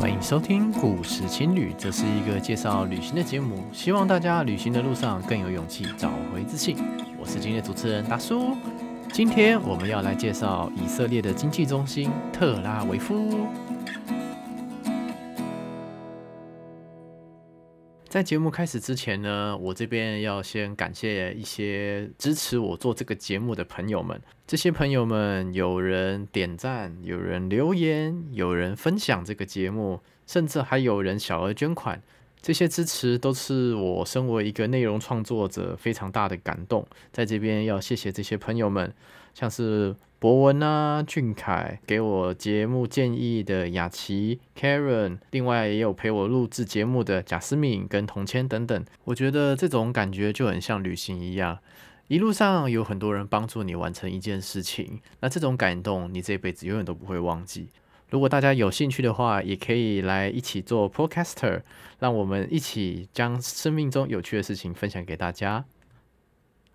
欢迎收听《故事青旅》，这是一个介绍旅行的节目，希望大家旅行的路上更有勇气，找回自信。我是今天的主持人大叔，今天我们要来介绍以色列的经济中心特拉维夫。在节目开始之前呢，我这边要先感谢一些支持我做这个节目的朋友们。这些朋友们有人点赞，有人留言，有人分享这个节目，甚至还有人小额捐款。这些支持都是我身为一个内容创作者非常大的感动。在这边要谢谢这些朋友们，像是。博文啊，俊凯给我节目建议的雅琪、Karen，另外也有陪我录制节目的贾斯敏跟童谦等等。我觉得这种感觉就很像旅行一样，一路上有很多人帮助你完成一件事情，那这种感动你这辈子永远都不会忘记。如果大家有兴趣的话，也可以来一起做 Podcaster，让我们一起将生命中有趣的事情分享给大家。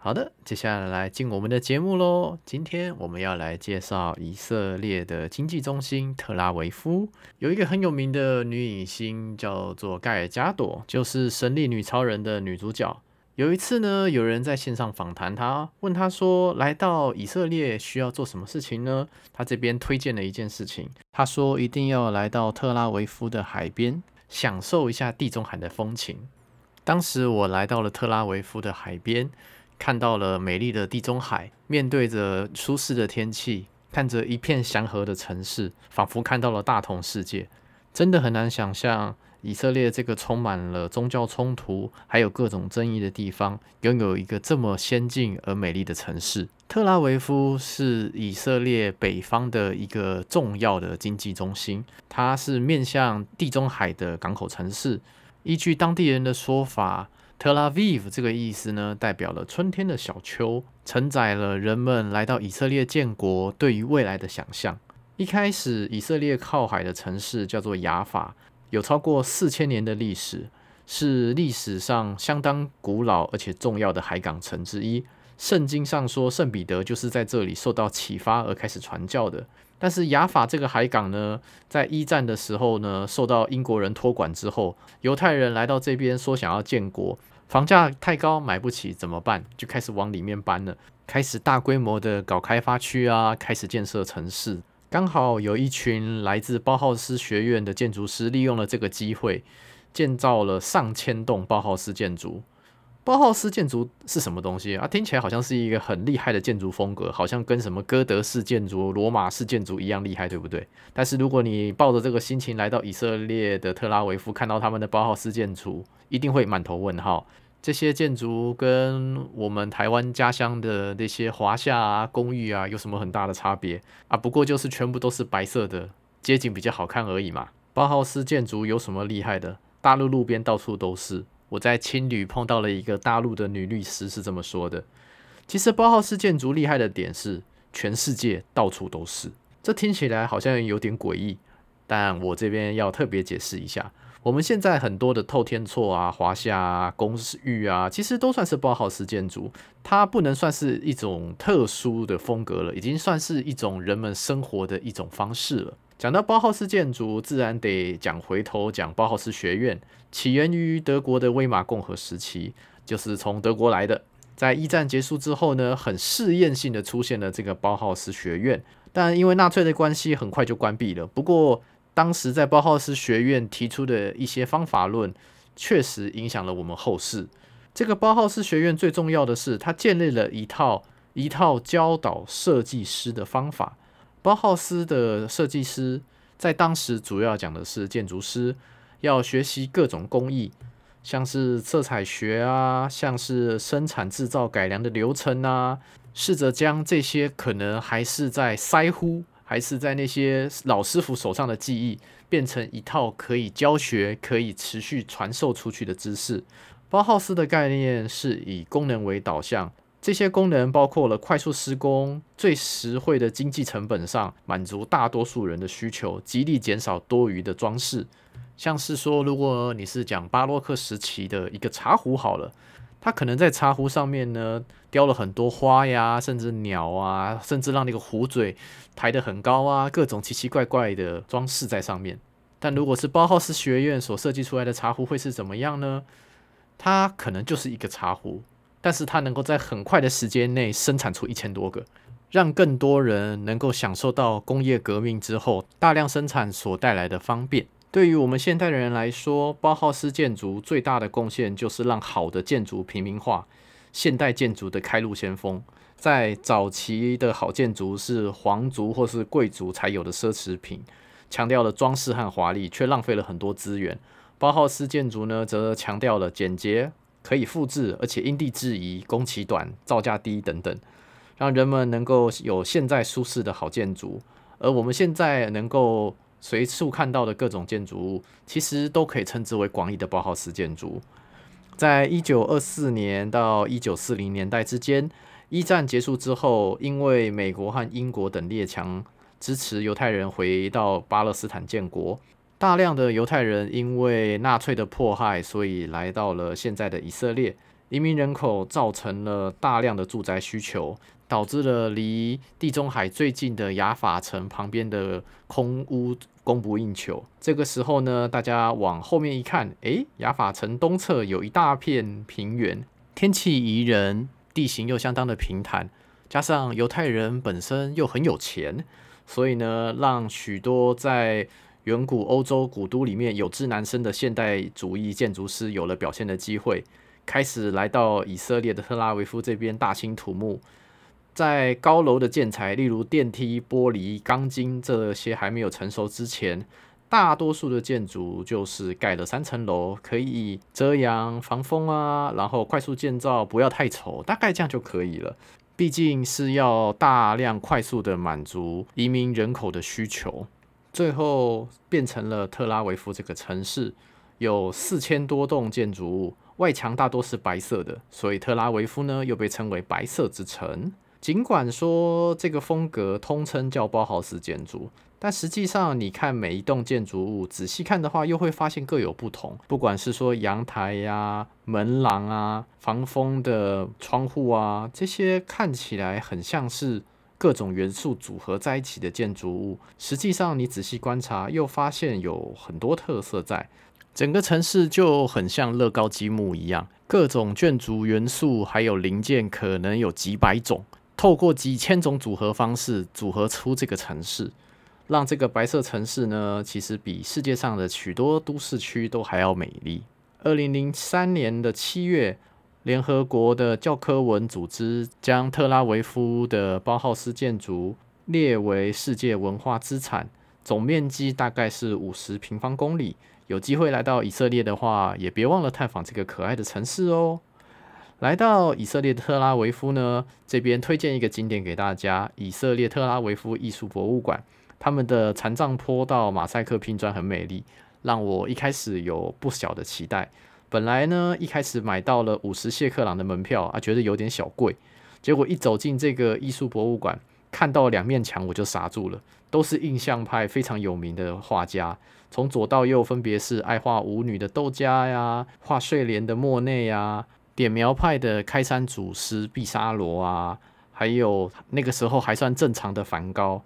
好的，接下来来进我们的节目喽。今天我们要来介绍以色列的经济中心特拉维夫，有一个很有名的女影星叫做盖尔加朵，就是《神力女超人》的女主角。有一次呢，有人在线上访谈她，问她说：“来到以色列需要做什么事情呢？”她这边推荐了一件事情，她说一定要来到特拉维夫的海边，享受一下地中海的风情。当时我来到了特拉维夫的海边。看到了美丽的地中海，面对着舒适的天气，看着一片祥和的城市，仿佛看到了大同世界。真的很难想象，以色列这个充满了宗教冲突，还有各种争议的地方，拥有一个这么先进而美丽的城市。特拉维夫是以色列北方的一个重要的经济中心，它是面向地中海的港口城市。依据当地人的说法，特拉维夫这个意思呢，代表了春天的小丘，承载了人们来到以色列建国对于未来的想象。一开始，以色列靠海的城市叫做雅法，有超过四千年的历史，是历史上相当古老而且重要的海港城之一。圣经上说，圣彼得就是在这里受到启发而开始传教的。但是雅法这个海港呢，在一战的时候呢，受到英国人托管之后，犹太人来到这边说想要建国，房价太高买不起怎么办？就开始往里面搬了，开始大规模的搞开发区啊，开始建设城市。刚好有一群来自包浩斯学院的建筑师利用了这个机会，建造了上千栋包浩斯建筑。包浩斯建筑是什么东西啊？听起来好像是一个很厉害的建筑风格，好像跟什么哥德式建筑、罗马式建筑一样厉害，对不对？但是如果你抱着这个心情来到以色列的特拉维夫，看到他们的包浩斯建筑，一定会满头问号。这些建筑跟我们台湾家乡的那些华夏啊、公寓啊有什么很大的差别啊？不过就是全部都是白色的，街景比较好看而已嘛。包浩斯建筑有什么厉害的？大陆路边到处都是。我在青旅碰到了一个大陆的女律师，是这么说的：其实包浩斯建筑厉害的点是，全世界到处都是。这听起来好像有点诡异，但我这边要特别解释一下，我们现在很多的透天厝啊、华夏啊、公寓啊，其实都算是包豪斯建筑，它不能算是一种特殊的风格了，已经算是一种人们生活的一种方式了。讲到包浩斯建筑，自然得讲回头讲包浩斯学院，起源于德国的威玛共和时期，就是从德国来的。在一战结束之后呢，很试验性的出现了这个包浩斯学院，但因为纳粹的关系，很快就关闭了。不过当时在包浩斯学院提出的一些方法论，确实影响了我们后世。这个包浩斯学院最重要的是，它建立了一套一套教导设计师的方法。包浩斯的设计师在当时主要讲的是建筑师要学习各种工艺，像是色彩学啊，像是生产制造改良的流程啊，试着将这些可能还是在腮乎，还是在那些老师傅手上的技艺，变成一套可以教学、可以持续传授出去的知识。包浩斯的概念是以功能为导向。这些功能包括了快速施工、最实惠的经济成本上满足大多数人的需求，极力减少多余的装饰。像是说，如果你是讲巴洛克时期的一个茶壶好了，它可能在茶壶上面呢雕了很多花呀，甚至鸟啊，甚至让那个壶嘴抬得很高啊，各种奇奇怪怪的装饰在上面。但如果是包浩斯学院所设计出来的茶壶会是怎么样呢？它可能就是一个茶壶，但是它能够在很快的时间内生产出一千多个，让更多人能够享受到工业革命之后大量生产所带来的方便。对于我们现代人来说，包豪斯建筑最大的贡献就是让好的建筑平民化，现代建筑的开路先锋。在早期的好建筑是皇族或是贵族才有的奢侈品，强调了装饰和华丽，却浪费了很多资源。包豪斯建筑呢，则强调了简洁、可以复制，而且因地制宜、工期短、造价低等等，让人们能够有现在舒适的好建筑。而我们现在能够随处看到的各种建筑物，其实都可以称之为广义的包豪斯建筑。在一九二四年到一九四零年代之间，一战结束之后，因为美国和英国等列强支持犹太人回到巴勒斯坦建国。大量的犹太人因为纳粹的迫害，所以来到了现在的以色列。移民人口造成了大量的住宅需求，导致了离地中海最近的雅法城旁边的空屋供不应求。这个时候呢，大家往后面一看，诶，雅法城东侧有一大片平原，天气宜人，地形又相当的平坦，加上犹太人本身又很有钱，所以呢，让许多在远古欧洲古都里面有志难伸的现代主义建筑师有了表现的机会，开始来到以色列的特拉维夫这边大兴土木。在高楼的建材，例如电梯、玻璃、钢筋这些还没有成熟之前，大多数的建筑就是盖了三层楼，可以遮阳防风啊，然后快速建造，不要太丑，大概这样就可以了。毕竟是要大量快速的满足移民人口的需求。最后变成了特拉维夫这个城市，有四千多栋建筑物，外墙大多是白色的，所以特拉维夫呢又被称为白色之城。尽管说这个风格通称叫包豪斯建筑，但实际上你看每一栋建筑物，仔细看的话，又会发现各有不同。不管是说阳台呀、门廊啊、防风的窗户啊，这些看起来很像是。各种元素组合在一起的建筑物，实际上你仔细观察，又发现有很多特色在。整个城市就很像乐高积木一样，各种建筑元素还有零件可能有几百种，透过几千种组合方式组合出这个城市，让这个白色城市呢，其实比世界上的许多都市区都还要美丽。二零零三年的七月。联合国的教科文组织将特拉维夫的包豪斯建筑列为世界文化资产，总面积大概是五十平方公里。有机会来到以色列的话，也别忘了探访这个可爱的城市哦。来到以色列的特拉维夫呢，这边推荐一个景点给大家：以色列特拉维夫艺术博物馆。他们的残障坡道马赛克拼砖很美丽，让我一开始有不小的期待。本来呢，一开始买到了五十谢克朗的门票啊，觉得有点小贵。结果一走进这个艺术博物馆，看到两面墙我就傻住了，都是印象派非常有名的画家，从左到右分别是爱画舞女的窦加呀，画睡莲的莫内呀，点描派的开山祖师毕沙罗啊，还有那个时候还算正常的梵高。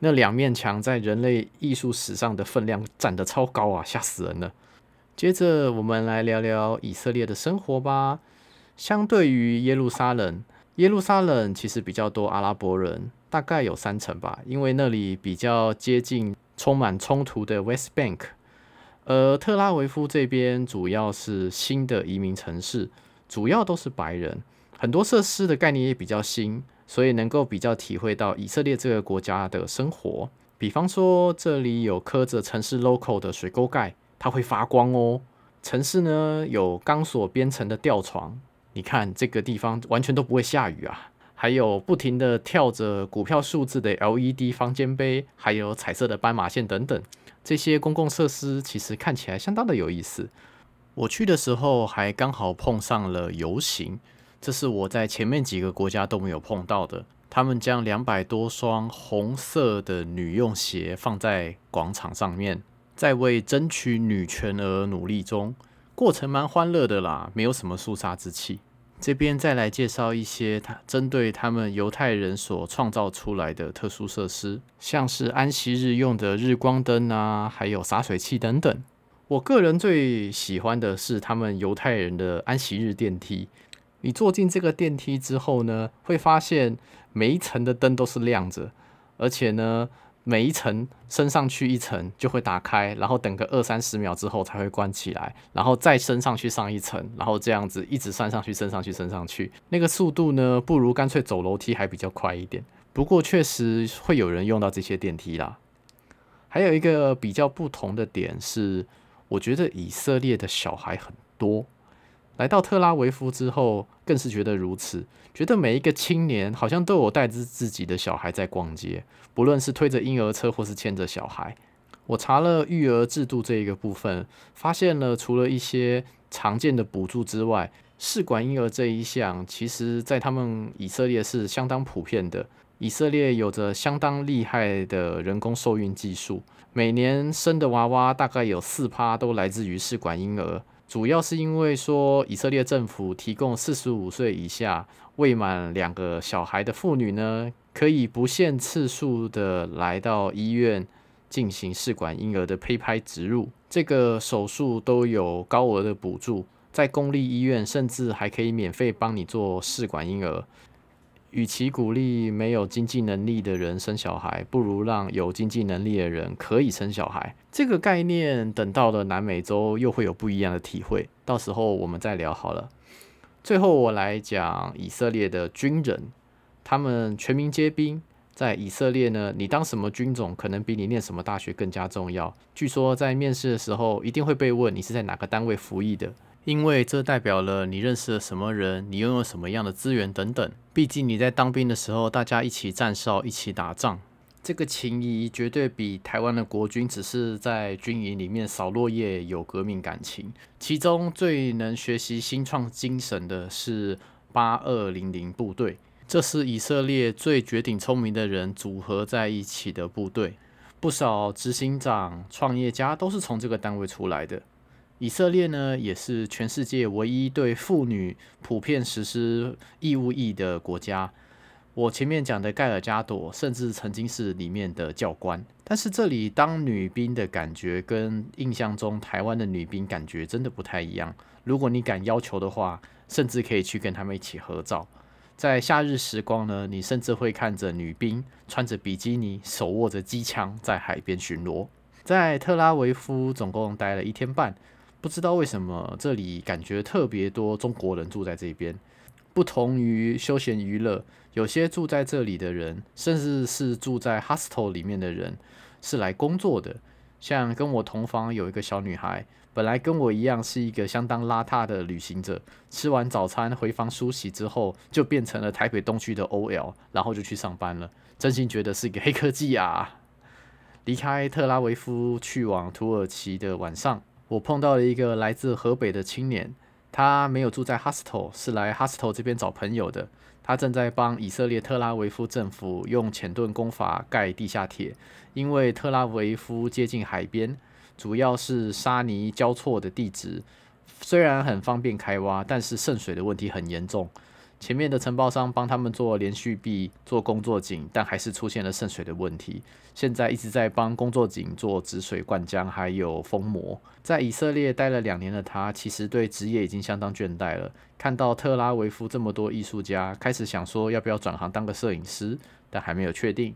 那两面墙在人类艺术史上的分量占得超高啊，吓死人了。接着我们来聊聊以色列的生活吧。相对于耶路撒冷，耶路撒冷其实比较多阿拉伯人，大概有三成吧，因为那里比较接近充满冲突的 West Bank。而特拉维夫这边主要是新的移民城市，主要都是白人，很多设施的概念也比较新，所以能够比较体会到以色列这个国家的生活。比方说，这里有刻着城市 local 的水沟盖。它会发光哦。城市呢，有钢索编成的吊床，你看这个地方完全都不会下雨啊。还有不停地跳着股票数字的 LED 方尖碑，还有彩色的斑马线等等，这些公共设施其实看起来相当的有意思。我去的时候还刚好碰上了游行，这是我在前面几个国家都没有碰到的。他们将两百多双红色的女用鞋放在广场上面。在为争取女权而努力中，过程蛮欢乐的啦，没有什么肃杀之气。这边再来介绍一些他针对他们犹太人所创造出来的特殊设施，像是安息日用的日光灯啊，还有洒水器等等。我个人最喜欢的是他们犹太人的安息日电梯。你坐进这个电梯之后呢，会发现每一层的灯都是亮着，而且呢，每一层升上去一层就会打开，然后等个二三十秒之后才会关起来，然后再升上去上一层，然后这样子一直升上去，升上去，升上去，那个速度呢，不如干脆走楼梯还比较快一点。不过确实会有人用到这些电梯啦。还有一个比较不同的点是，我觉得以色列的小孩很多。来到特拉维夫之后，更是觉得如此。觉得每一个青年好像都有带着自己的小孩在逛街，不论是推着婴儿车或是牵着小孩。我查了育儿制度这一个部分，发现了除了一些常见的补助之外，试管婴儿这一项，其实在他们以色列是相当普遍的。以色列有着相当厉害的人工受孕技术，每年生的娃娃大概有四趴都来自于试管婴儿。主要是因为说，以色列政府提供四十五岁以下未满两个小孩的妇女呢，可以不限次数的来到医院进行试管婴儿的胚胎植入，这个手术都有高额的补助，在公立医院甚至还可以免费帮你做试管婴儿。与其鼓励没有经济能力的人生小孩，不如让有经济能力的人可以生小孩。这个概念等到了南美洲又会有不一样的体会，到时候我们再聊好了。最后我来讲以色列的军人，他们全民皆兵。在以色列呢，你当什么军种，可能比你念什么大学更加重要。据说在面试的时候，一定会被问你是在哪个单位服役的。因为这代表了你认识了什么人，你拥有什么样的资源等等。毕竟你在当兵的时候，大家一起站哨，一起打仗，这个情谊绝对比台湾的国军只是在军营里面扫落叶有革命感情。其中最能学习新创精神的是八二零零部队，这是以色列最绝顶聪明的人组合在一起的部队，不少执行长、创业家都是从这个单位出来的。以色列呢，也是全世界唯一对妇女普遍实施义务役的国家。我前面讲的盖尔加朵，甚至曾经是里面的教官。但是这里当女兵的感觉，跟印象中台湾的女兵感觉真的不太一样。如果你敢要求的话，甚至可以去跟他们一起合照。在夏日时光呢，你甚至会看着女兵穿着比基尼，手握着机枪，在海边巡逻。在特拉维夫总共待了一天半。不知道为什么这里感觉特别多中国人住在这边。不同于休闲娱乐，有些住在这里的人，甚至是住在 hostel 里面的人，是来工作的。像跟我同房有一个小女孩，本来跟我一样是一个相当邋遢的旅行者，吃完早餐回房梳洗之后，就变成了台北东区的 OL，然后就去上班了。真心觉得是一个黑科技啊！离开特拉维夫去往土耳其的晚上。我碰到了一个来自河北的青年，他没有住在 hostel，是来 hostel 这边找朋友的。他正在帮以色列特拉维夫政府用浅盾工法盖地下铁，因为特拉维夫接近海边，主要是沙泥交错的地质，虽然很方便开挖，但是渗水的问题很严重。前面的承包商帮他们做连续壁、做工作井，但还是出现了渗水的问题。现在一直在帮工作井做止水灌浆，还有封膜。在以色列待了两年的他，其实对职业已经相当倦怠了。看到特拉维夫这么多艺术家，开始想说要不要转行当个摄影师，但还没有确定。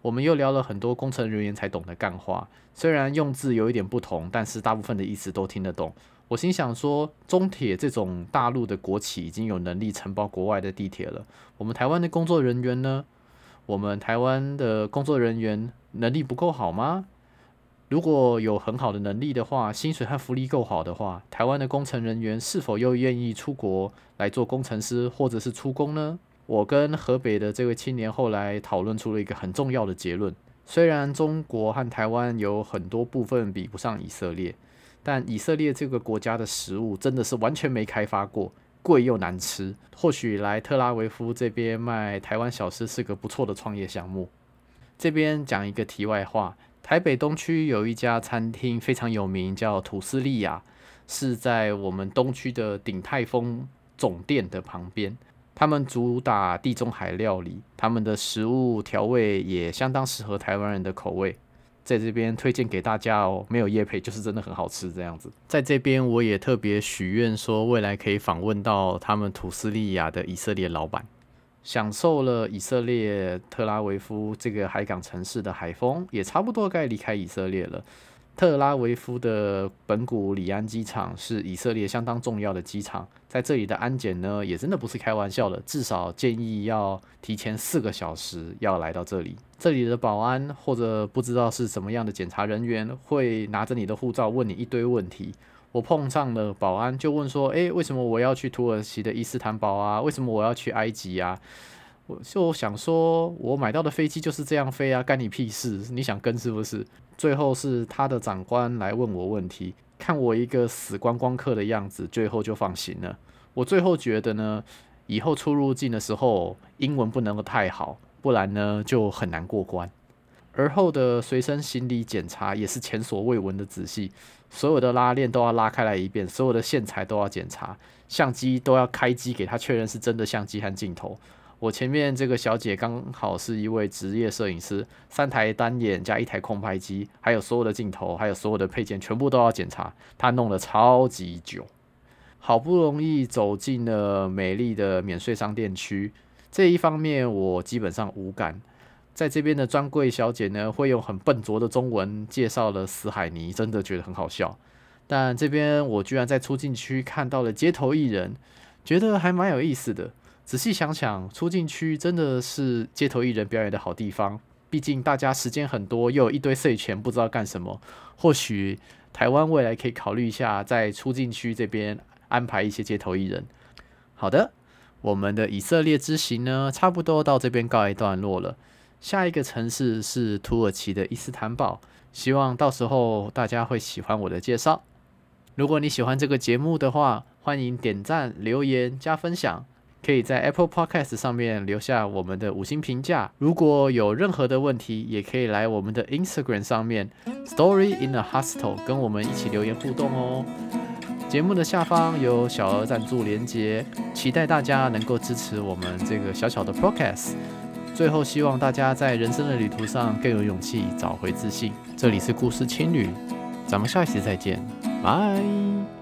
我们又聊了很多工程人员才懂的干话，虽然用字有一点不同，但是大部分的意思都听得懂。我心想说，中铁这种大陆的国企已经有能力承包国外的地铁了，我们台湾的工作人员呢？我们台湾的工作人员能力不够好吗？如果有很好的能力的话，薪水和福利够好的话，台湾的工程人员是否又愿意出国来做工程师或者是出工呢？我跟河北的这位青年后来讨论出了一个很重要的结论：虽然中国和台湾有很多部分比不上以色列。但以色列这个国家的食物真的是完全没开发过，贵又难吃。或许来特拉维夫这边卖台湾小吃是个不错的创业项目。这边讲一个题外话，台北东区有一家餐厅非常有名，叫土司利亚，是在我们东区的鼎泰丰总店的旁边。他们主打地中海料理，他们的食物调味也相当适合台湾人的口味，在这边推荐给大家哦。没有叶配，就是真的很好吃这样子。在这边我也特别许愿说，未来可以访问到他们土斯利亚的以色列老板。享受了以色列特拉维夫这个海港城市的海风，也差不多该离开以色列了。特拉维夫的本古里安机场是以色列相当重要的机场，在这里的安检呢，也真的不是开玩笑的，至少建议要提前四个小时要来到这里。这里的保安或者不知道是什么样的检查人员，会拿着你的护照问你一堆问题。我碰上了保安，就问说：“诶，为什么我要去土耳其的伊斯坦堡啊？为什么我要去埃及啊？”我就想说，我买到的飞机就是这样飞啊，干你屁事？你想跟是不是？最后是他的长官来问我问题，看我一个死观光客的样子，最后就放行了。我最后觉得呢，以后出入境的时候英文不能够太好，不然呢就很难过关。而后的随身行李检查也是前所未闻的仔细，所有的拉链都要拉开来一遍，所有的线材都要检查，相机都要开机给他确认是真的相机和镜头。我前面这个小姐刚好是一位职业摄影师，三台单眼加一台空拍机，还有所有的镜头，还有所有的配件，全部都要检查。她弄得超级久，好不容易走进了美丽的免税商店区，这一方面我基本上无感。在这边的专柜小姐呢，会用很笨拙的中文介绍了死海尼，真的觉得很好笑。但这边我居然在出境区看到了街头艺人，觉得还蛮有意思的。仔细想想，出境区真的是街头艺人表演的好地方。毕竟大家时间很多，又有一堆税钱，不知道干什么。或许台湾未来可以考虑一下，在出境区这边安排一些街头艺人。好的，我们的以色列之行呢，差不多到这边告一段落了。下一个城市是土耳其的伊斯坦堡，希望到时候大家会喜欢我的介绍。如果你喜欢这个节目的话，欢迎点赞、留言、加分享。可以在 Apple Podcast 上面留下我们的五星评价。如果有任何的问题，也可以来我们的 Instagram 上面 Story in a Hostel 跟我们一起留言互动哦。节目的下方有小额赞助连接，期待大家能够支持我们这个小小的 Podcast。最后，希望大家在人生的旅途上更有勇气，找回自信。这里是故事青旅，咱们下一期再见，拜。